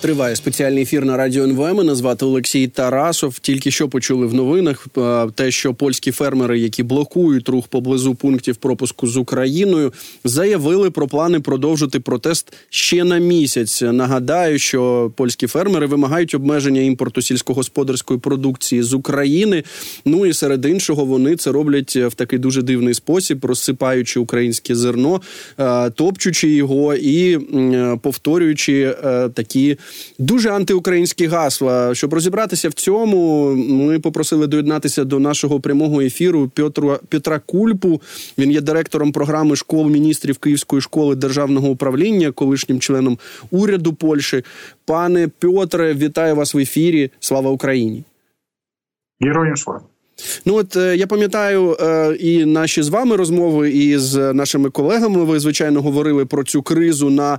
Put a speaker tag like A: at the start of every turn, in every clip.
A: Триває спеціальний ефір на радіо НВМ. Мене звати Олексій Тарасов. Тільки що почули в новинах е, те, що польські фермери, які блокують рух поблизу пунктів пропуску з Україною, заявили про плани продовжити протест ще на місяць. Нагадаю, що польські фермери вимагають обмеження імпорту сільськогосподарської продукції з України. Ну і серед іншого вони це роблять в такий дуже дивний спосіб, розсипаючи українське зерно, е, топчучи його і е, повторюючи такі дуже антиукраїнські гасла. Щоб розібратися в цьому, ми попросили доєднатися до нашого прямого ефіру Петра Петра Кульпу. Він є директором програми школ міністрів Київської школи державного управління, колишнім членом уряду Польщі. Пане Петре, вітаю вас в ефірі. Слава Україні!
B: Героям слава!
A: Ну от е, я пам'ятаю е, і наші з вами розмови, і з нашими колегами. Ви звичайно говорили про цю кризу на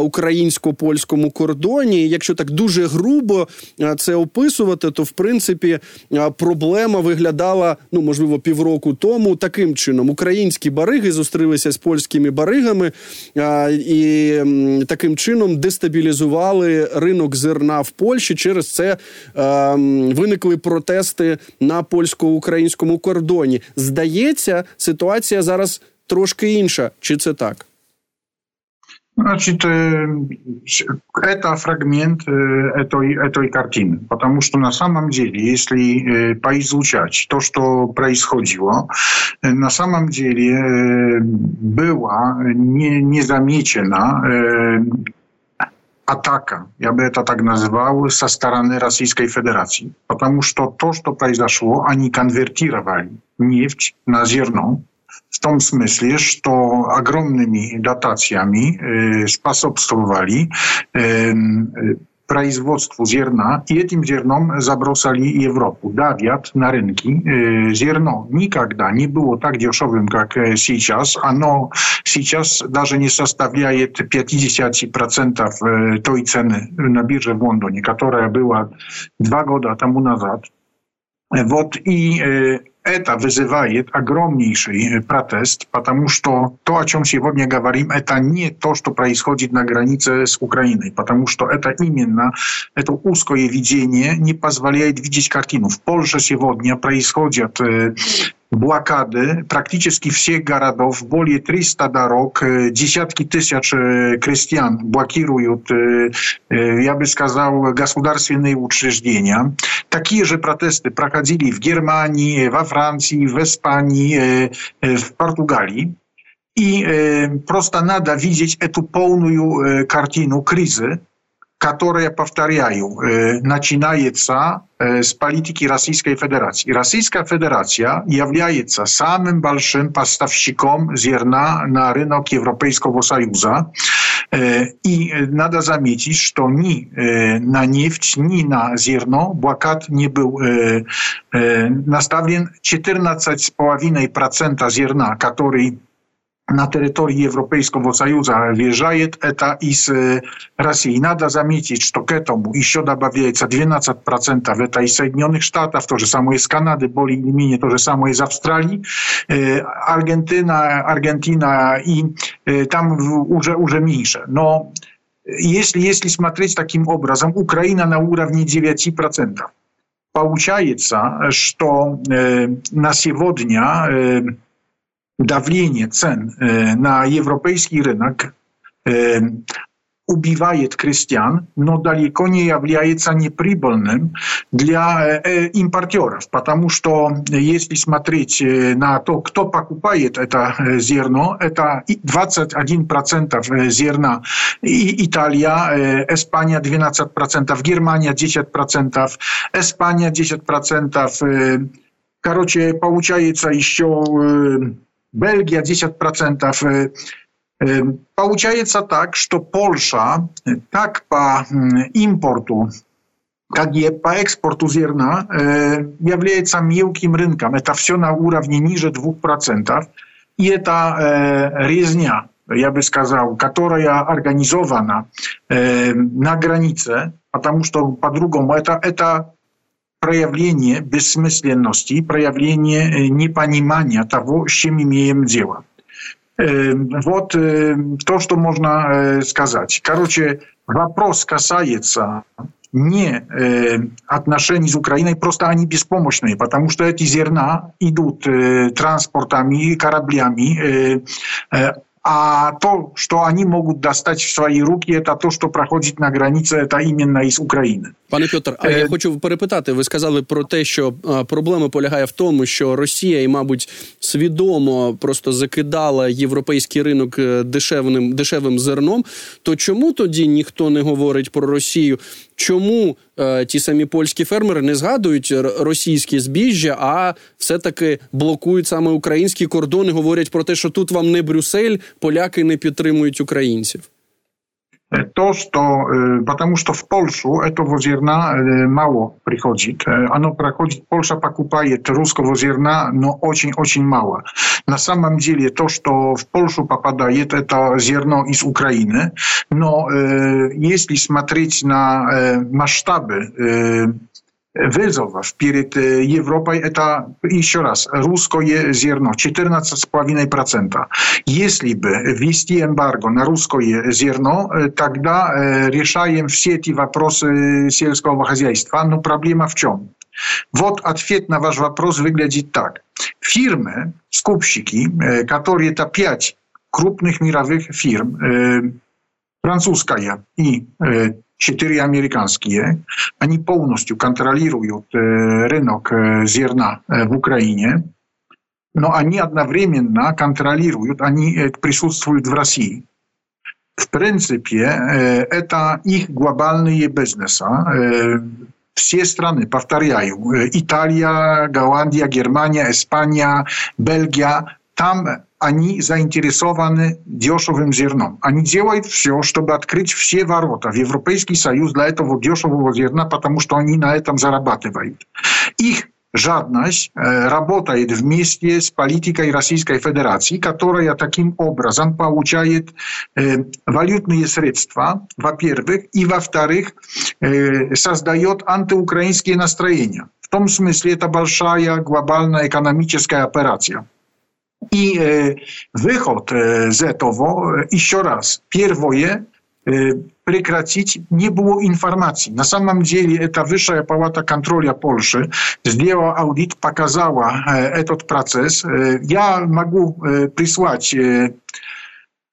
A: українсько-польському кордоні. Якщо так дуже грубо е, це описувати, то в принципі проблема виглядала ну можливо півроку тому таким чином: українські бариги зустрілися з польськими баригами і таким чином дестабілізували ринок зерна в Польщі. Через це виникли протести на польському польсько-українському кордоні. Здається, ситуація зараз трошки інша. Чи це так?
B: Значит, это е, фрагмент е, этой, этой картины, потому что на самом деле, если поизучать то, что происходило, е, на самом деле была не, не замечена ataka, ja bym to tak nazwał, ze strony Rosyjskiej Federacji. Ponieważ to, to, co tutaj zaszło, oni konwertowali nieść na zierną, w tym sensie, że ogromnymi dotacjami e, y, spasobstwowali y, e, y, производству зерна, и этим зерном забросали Европу. Давят на рынки. Зерно никогда не было так дешевым, как сейчас. Оно сейчас даже не составляет 50% той цены на бирже в Лондоне, которая была два года тому назад. Вот и это вызывает огромнейший протест, потому что то, о чем сегодня говорим, это не то, что происходит на границе с Украиной, потому что это именно это узкое видение не позволяет видеть картину. В Польше сегодня происходят błakady, praktycznie wszystkich garadów, bolie 300 na rok, e, dziesiątki tysięcy e, chrześcijan błakirują, e, ja bym сказал, gospodarstwienne uczrzeżdżenia. Takie, że protesty prowadzili w Germanii, we Francji, w Hiszpanii, w Portugalii. I prosta nada widzieć etu pełną e, kartinu kryzysu которые, повторяю, начинается с политики Российской Федерации. Российская Федерация является самым большим поставщиком зерна на рынок Европейского Союза. И надо заметить, что ни на нефть, ни на зерно блокад не был наставлен. 14,5% зерна, который na terytorii europejską w Ocajuza, wjeżdżajet eta e, i z Rosji. Nada zamiecić toketom i sioda bawiejca 12% w eta i Sejmionych Sztatach, to, że samo jest z Kanady, boli i minie, to, że samo jest z Australii. E, Argentyna, i e, tam uże, uże mniejsze. No, jeśli, jeśli smatryć takim obrazem, Ukraina na urawni 9%. Pouciajeca, że to e, nasiewodnia, e, давление цен на европейский рынок убивает крестьян, но далеко не является неприбыльным для импортеров, потому что если смотреть на то, кто покупает это зерно, это 21% зерна Италия, Испания 12%, Германия 10%, Испания 10%. Короче, получается еще Belgia 10%. Получается так, что Польша так по импорту, как и по экспорту зерна является мелким рынком. Это все на уровне ниже 2%. И это резня, я бы сказал, которая организована на границе, потому что по-другому это, это проявление бессмысленности, проявление непонимания того, с чем имеем дело. Вот то, что можно сказать. Короче, вопрос касается не э, отношений с Украиной, просто они беспомощные, потому что эти зерна идут э, транспортами, кораблями э, а то, что они могут достать в свои руки, это то, что проходит на границе, это именно із України.
A: Пане Пьотр, а я хочу перепитати. Ви сказали про те, що проблема полягає в тому, що Росія і, мабуть, свідомо просто закидала європейський ринок дешевним дешевим зерном. То чому тоді ніхто не говорить про Росію? Чому е, ті самі польські фермери не згадують російське збіжжя, а все-таки блокують саме українські кордони? Говорять про те, що тут вам не Брюссель, поляки не підтримують українців.
B: To, što, потому что в Польшу эта возерна мало приходит. Оно проходит, Польша покупает русского зерна, но очень-очень мало. На самом деле то, что в Польшу попадает, это зерно из Украины. Но э, если смотреть на э, масштабы э, вызов перед Европой – это, еще раз, русское зерно, 14,5%. Если бы ввести эмбарго на русское зерно, тогда решаем все эти вопросы сельского хозяйства. Но проблема в чем? Вот ответ на ваш вопрос выглядит так. Фирмы, скупщики, которые это пять крупных мировых фирм, французская и четыре американские. Они полностью контролируют рынок зерна в Украине, но они одновременно контролируют, они присутствуют в России. В принципе, это их глобальные бизнесы. Все страны, повторяю, Италия, Голландия, Германия, Испания, Бельгия, Там они заинтересованы дешевым зерном. Они делают все, чтобы открыть все ворота в Европейский Союз для этого дешевого зерна, потому что они на этом зарабатывают. Их жадность работает вместе с политикой Российской Федерации, которая таким образом получает валютные средства, во-первых, и во-вторых, создает антиукраинские настроения. В том смысле это большая глобальная экономическая операция. I выход z этого, еще раз, первое, прекратить, не было информации. На самом деле эта Высшая палата контроля Польши сделала аудит, показала этот процесс. Я могу прислать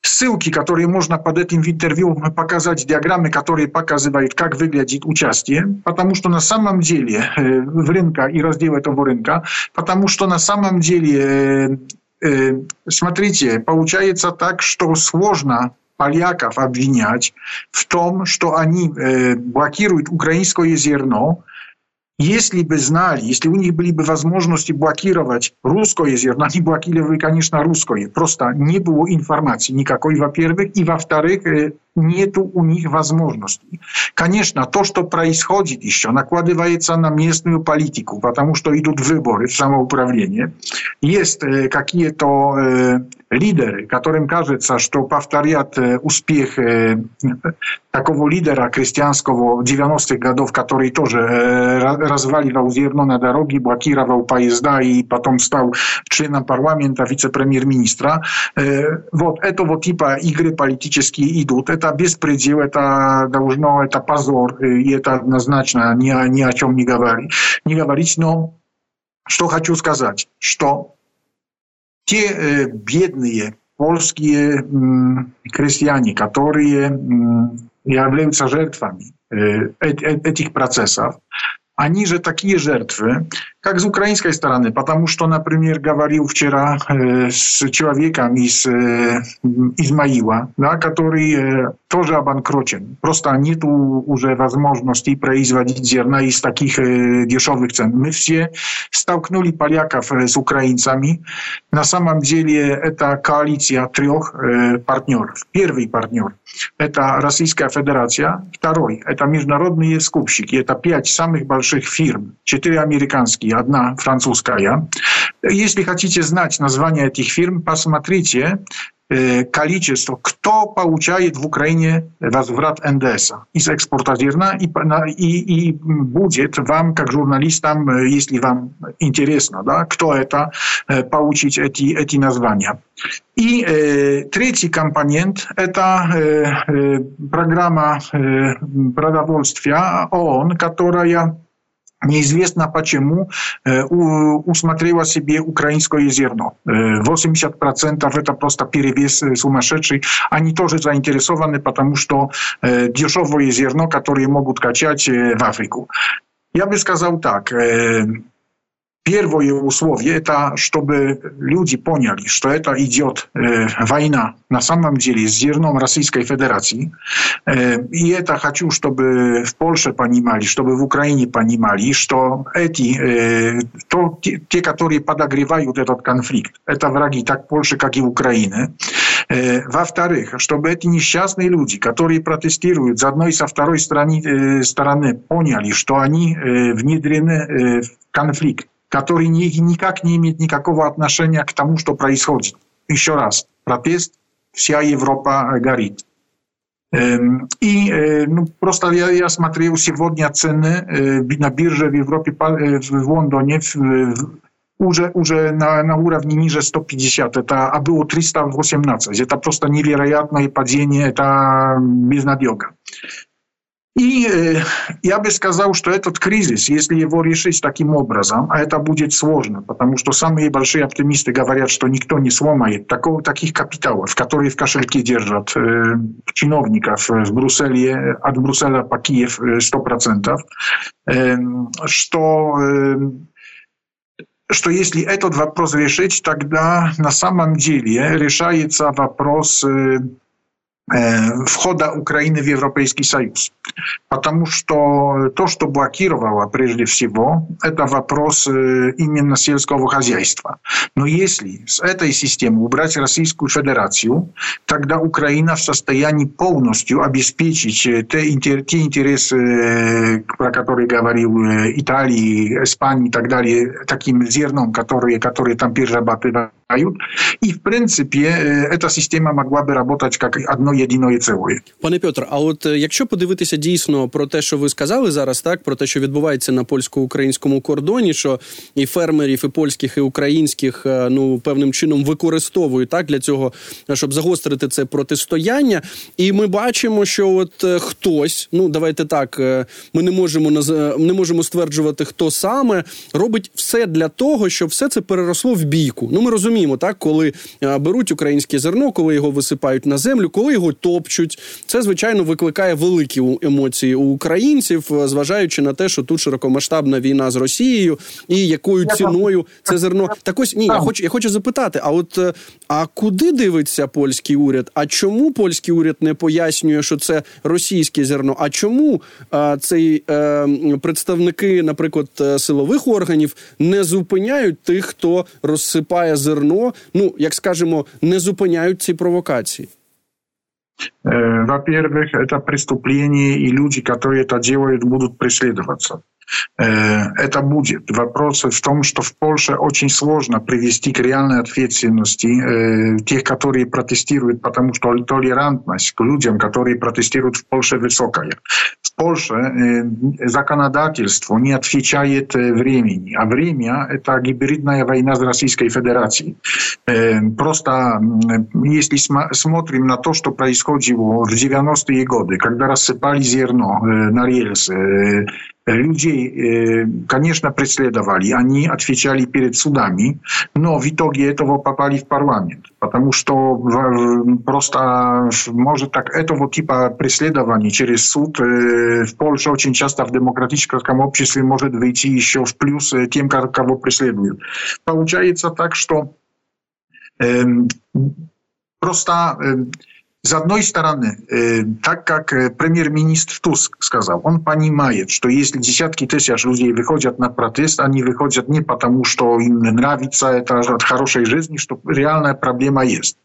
B: ссылки, которые можно под этим интервью показать, диаграммы, которые показывают, как выглядит участие, потому что на самом деле в рынка и разделе этого рынка, потому что на самом деле Смотрите, получается так, что сложно поляков обвинять в том, что они э, блокируют украинское зерно, если бы знали, если у них были бы возможности блокировать русское зерно, они блокировали, конечно, русское. Просто не было информации никакой, во-первых. И во-вторых, нету у них возможностей. Конечно, то, что происходит еще, накладывается на местную политику, потому что идут выборы в самоуправление. Есть э, какие-то э, лидеры, которым кажется, что повторят э, успех э, такого лидера крестьянского 90-х годов, который тоже э, разваливал зерно на дороге, блокировал поезда и потом стал членом парламента, вице-премьер-министра. Э, вот этого типа игры политические идут. это беспредел, это должно, это позор, и это однозначно ни, ни о чем не говорить. Не говорить, но что хочу сказать, что те э, бедные польские э, крестьяне, которые э, являются жертвами э, э, э этих процессов, ani że takie żertwy, jak z ukraińskiej strony, patamu, że to na premier gawalił wciera e, z człowiekami z e, na, który тоже обанкротен. Просто нет уже возможности производить зерна из таких э, дешевых цен. Мы все столкнули поляков э, с украинцами. На самом деле это коалиция трех э, партнеров. Первый партнер – это Российская Федерация. Второй – это международные скупщики. Это пять самых больших фирм. Четыре американские, одна французская. Если хотите знать название этих фирм, посмотрите Y, kalicies to kto pałciaje w Ukrainie was wrat NDS-a i z eksportazierna i, budżet wam, jak żurnalistam, y, jeśli wam interesno, kto eta y, pałcić eti, nazwania. I trzeci kampaniant eta programa e, bradawolstwia on, która ja неизвестно почему, усмотрела себе украинское зерно. 80% это просто перевес сумасшедший. Они тоже заинтересованы, потому что дешевое зерно, которое могут качать в Африку. Я бы сказал так, pierwoje usłowie, to żeby ludzi poniali, że to ta idiot e, wojna na samym dzieli z zierną Rosyjskiej Federacji e, i eta choć już to by w Polsce pani mali, że to by w Ukrainie pani mali, że to eti, e, to te, które padagrywają ten konflikt, to wragi tak Polsze, jak i Ukrainy, e, wa wtarych, żeby eti nieszczęsni ludzi, którzy protestują z jednej i za drugiej strony, e, strony poniali, że to oni e, konflikt, который не, никак не имеет никакого отношения к тому, что происходит. Еще раз, протест, вся Европа горит. И ну, просто я, я смотрел сегодня цены на бирже в Европе, в Лондоне, уже, уже на, на уровне ниже 150, это, а было 318. Это просто невероятное падение, это безнадега. И э, я бы сказал, что этот кризис, если его решить таким образом, а это будет сложно, потому что самые большие оптимисты говорят, что никто не сломает такого, таких капиталов, которые в кошельке держат э, чиновников в Брюсселе, от Брюсселя по Киев 100%, э, что э, что если этот вопрос решить, тогда на самом деле решается вопрос входа Украины в Европейский Союз. Потому что то, что блокировало прежде всего, это вопрос именно сельского хозяйства. Но если с этой системы убрать Российскую Федерацию, тогда Украина в состоянии полностью обеспечить те, те интересы, про которые говорил Италии, Испании и так далее, таким зерном, которые, которые там перерабатывают И, в принципе, эта система могла бы работать как одно єдиної цілої.
A: Пане Петр, а от е, якщо подивитися дійсно про те, що ви сказали зараз, так про те, що відбувається на польсько-українському кордоні, що і фермерів, і польських, і українських е, ну певним чином використовують так для цього, щоб загострити це протистояння, і ми бачимо, що от е, хтось, ну давайте так, ми не можемо наз... не можемо стверджувати, хто саме робить все для того, щоб все це переросло в бійку. Ну ми розуміємо, так коли беруть українське зерно, коли його висипають на землю, коли його топчуть. Це звичайно викликає великі емоції у українців, зважаючи на те, що тут широкомасштабна війна з Росією, і якою ціною це зерно. Так ось ні, я хочу я хочу запитати: а от е, а куди дивиться польський уряд? А чому польський уряд не пояснює, що це російське зерно? А чому а, цей а, е, представники, наприклад, е, силових органів не зупиняють тих, хто розсипає зерно? ЗНО, ну як скажемо, не зупиняють ці провокації?
B: Во-первых, это преступление, и люди, которые это делают, будут преследоваться. Это будет. Вопрос в том, что в Польше очень сложно привести к реальной ответственности э, тех, которые протестируют, потому что толерантность к людям, которые протестируют в Польше, высокая. в Польше законодательство не отвечает времени, а время – это гибридная война с Российской Федерацией. Просто если смотрим на то, что происходило в 90-е годы, когда рассыпали зерно на рельсы, людей, конечно, преследовали. Они отвечали перед судами, но в итоге этого попали в парламент. Потому что просто, может так, этого типа преследований через суд в Польше очень часто в демократическом обществе может выйти еще в плюс тем, кого преследуют. Получается так, что просто z jednej strony, tak jak premier ministr Tusk сказал, on pani maje, że jeśli dziesiątki tysięcy ludzi wychodzą na protest, a nie wychodzą nie dlatego, że im nie podoba się ta dobrej żyzni, że to realna problema jest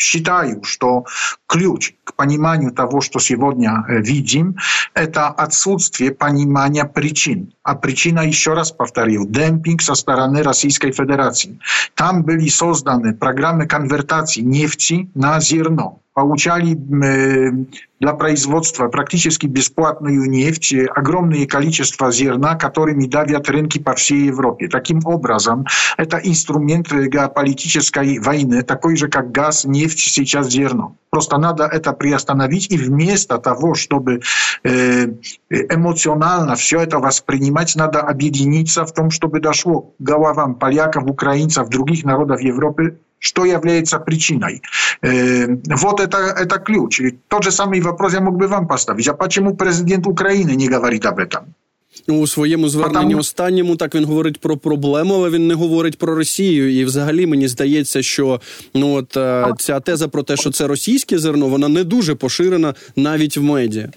B: считаю, что ключ к пониманию того, что сегодня видим, это отсутствие понимания причин. А причина, еще раз повторил, демпинг со стороны Российской Федерации. Там были созданы программы конвертации нефти на зерно получали для производства практически бесплатную нефть, огромные количества зерна, которыми давят рынки по всей Европе. Таким образом, это инструмент геополитической войны, такой же, как газ, нефть, сейчас зерно. Просто надо это приостановить, и вместо того, чтобы эмоционально все это воспринимать, надо объединиться в том, чтобы дошло головам поляков, украинцев, других народов Европы что является причиной. Э, вот это, это ключ. И тот же самый вопрос я мог бы вам поставить. А почему президент Украины не говорит об этом?
A: Ну, у своєму зверненні Потому... останньому так він говорить про проблему, але він не говорить про Росію. І взагалі мені здається, що ну от е, ця теза про те, що це російське зерно, вона не дуже поширена навіть в медіа.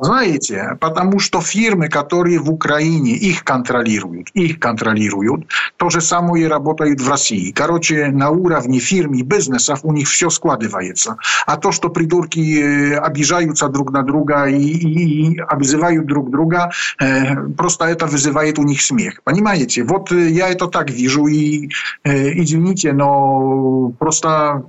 B: Знаете, потому что фирмы, которые в Украине, их контролируют, их контролируют. То же самое работают в России. Короче, на уровне фирм и бизнесов у них все складывается. А то, что придурки э, обижаются друг на друга и, и, и обзывают друг друга, э, просто это вызывает у них смех. Понимаете? Вот э, я это так вижу и, э, извините, но просто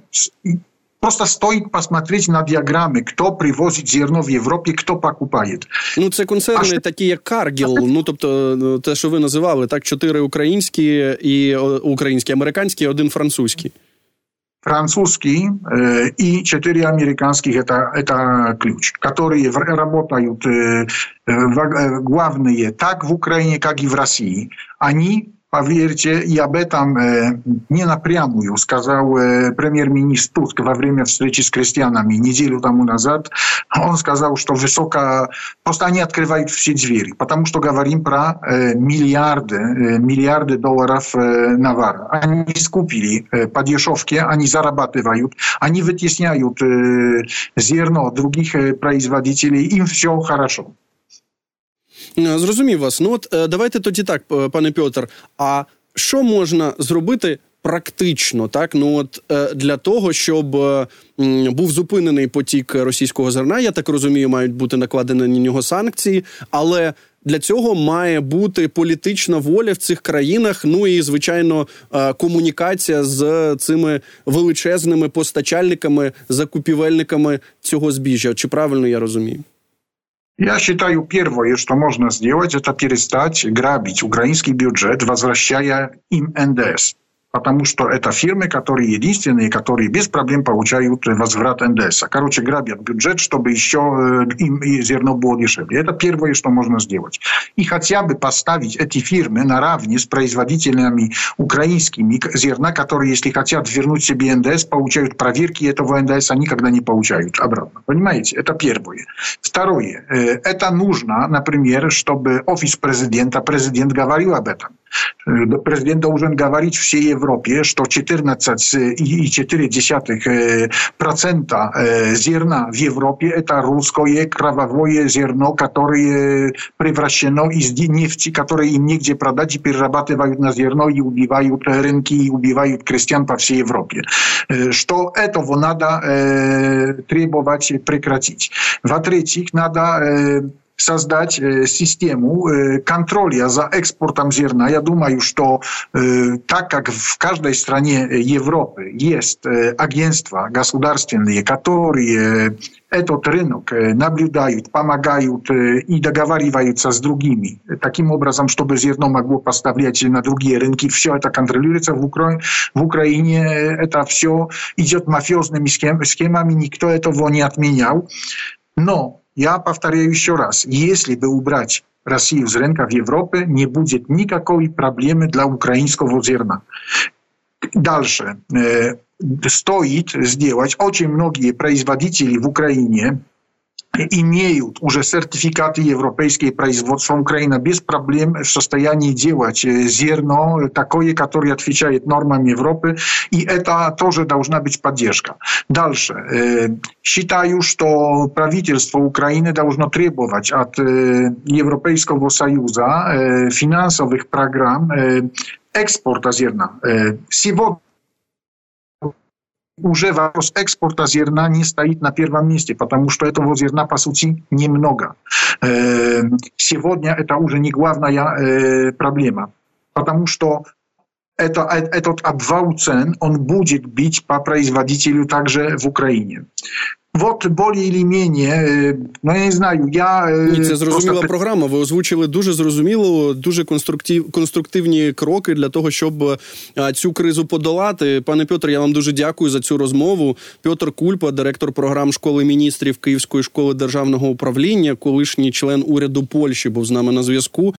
B: Просто стоит посмотреть на диаграммы, кто привозит зерно в Европе, кто покупает.
A: Ну, это концерны, а такі як Каргіл. Ну то есть то, что вы называли, так четыре украинские и украинские, американські, один французский.
B: Французский э, и четыре американских это, это ключ, которые в, работают э, в, главные так в Украине, как и в России. Они Wawircie i aby tam e, nie napriamują, skazał e, premier ministr Tusk w Awrymie w wstrzeci z Krystianami niedzielu temu nazad, on skazał, że to wysoka postanie odkrywaj się drzwi, потому что говорим про e, miliardy, e, miliardy dolarów e, nawara. Oni skupili e, padieszowkie, ani zarabatywają, ani wytiesniają e, zierno drugich e, praizwadzicieli, im wsio haraszą.
A: Е, зрозумів вас. Ну от е, давайте тоді так, пане Пьотр. А що можна зробити? Практично так, ну от е, для того, щоб був зупинений потік російського зерна, я так розумію, мають бути накладені на нього санкції, але для цього має бути політична воля в цих країнах. Ну і звичайно, комунікація з цими величезними постачальниками, закупівельниками цього збіжжя. Чи правильно я розумію?
B: Я считаю, первое, что можно сделать, это перестать грабить украинский бюджет, возвращая им НДС потому что это фирмы, которые единственные, которые без проблем получают возврат НДС. Короче, грабят бюджет, чтобы еще им и зерно было дешевле. Это первое, что можно сделать. И хотя бы поставить эти фирмы наравне с производителями украинскими зерна, которые, если хотят вернуть себе НДС, получают проверки этого НДС, они никогда не получают обратно. Понимаете? Это первое. Второе. Это нужно, например, чтобы офис президента, президент говорил об этом do prezydenta urząd gawarić w siej Europie, że to 14,4% e, e, zierna w Europie, eta rusko je, krawawoje zierno, które je prywrasieno i z niewci, które im niegdzie pradać i pierrabatywają na zierno i ubiwają te rynki i ubiwają krystian w siej Europie. Że to eto wonada e, trybować, prekracić. W trzecich nada e, создать систему контроля за экспортом зерна. Я думаю, что так как в каждой стране Европы есть агентства государственные, которые этот рынок наблюдают, помогают и договариваются с другими. Таким образом, чтобы зерно могло поставлять на другие рынки, все это контролируется в, Укра... в Украине. Это все идет мафиозными схем... схемами, никто этого не отменял. Но Я повторяю еще раз, если бы убрать Россию с рынка в Европе, не будет никакой проблемы для украинского зерна. Дальше. Стоит сделать, очень многие производители в Украине и имеют уже сертификаты европейской производства, Украина без проблем в состоянии делать зерно, такое, которое отвечает нормам Европы, и это тоже должна быть поддержка. Дальше. Считаю, что правительство Украины должно требовать от Европейского Союза финансовых программ экспорта зерна. Сегодня używa eksporta zierna nie stoi na pierwszym miejscu, ponieważ to jest zierna pasuci nie mnoga. E, Siewodnia to e, już nie główna problema, ponieważ to Это, этот обвал цен, он будет бить по производителю также в Украине. От более или менее, ну я не знаю, я
A: Ні, це зрозуміла просто... програма. Ви озвучили дуже зрозуміло, дуже конструктив, конструктивні кроки для того, щоб цю кризу подолати. Пане Петр, я вам дуже дякую за цю розмову. Петр Кульпа, директор програм школи міністрів Київської школи державного управління, колишній член уряду Польщі, був з нами на зв'язку.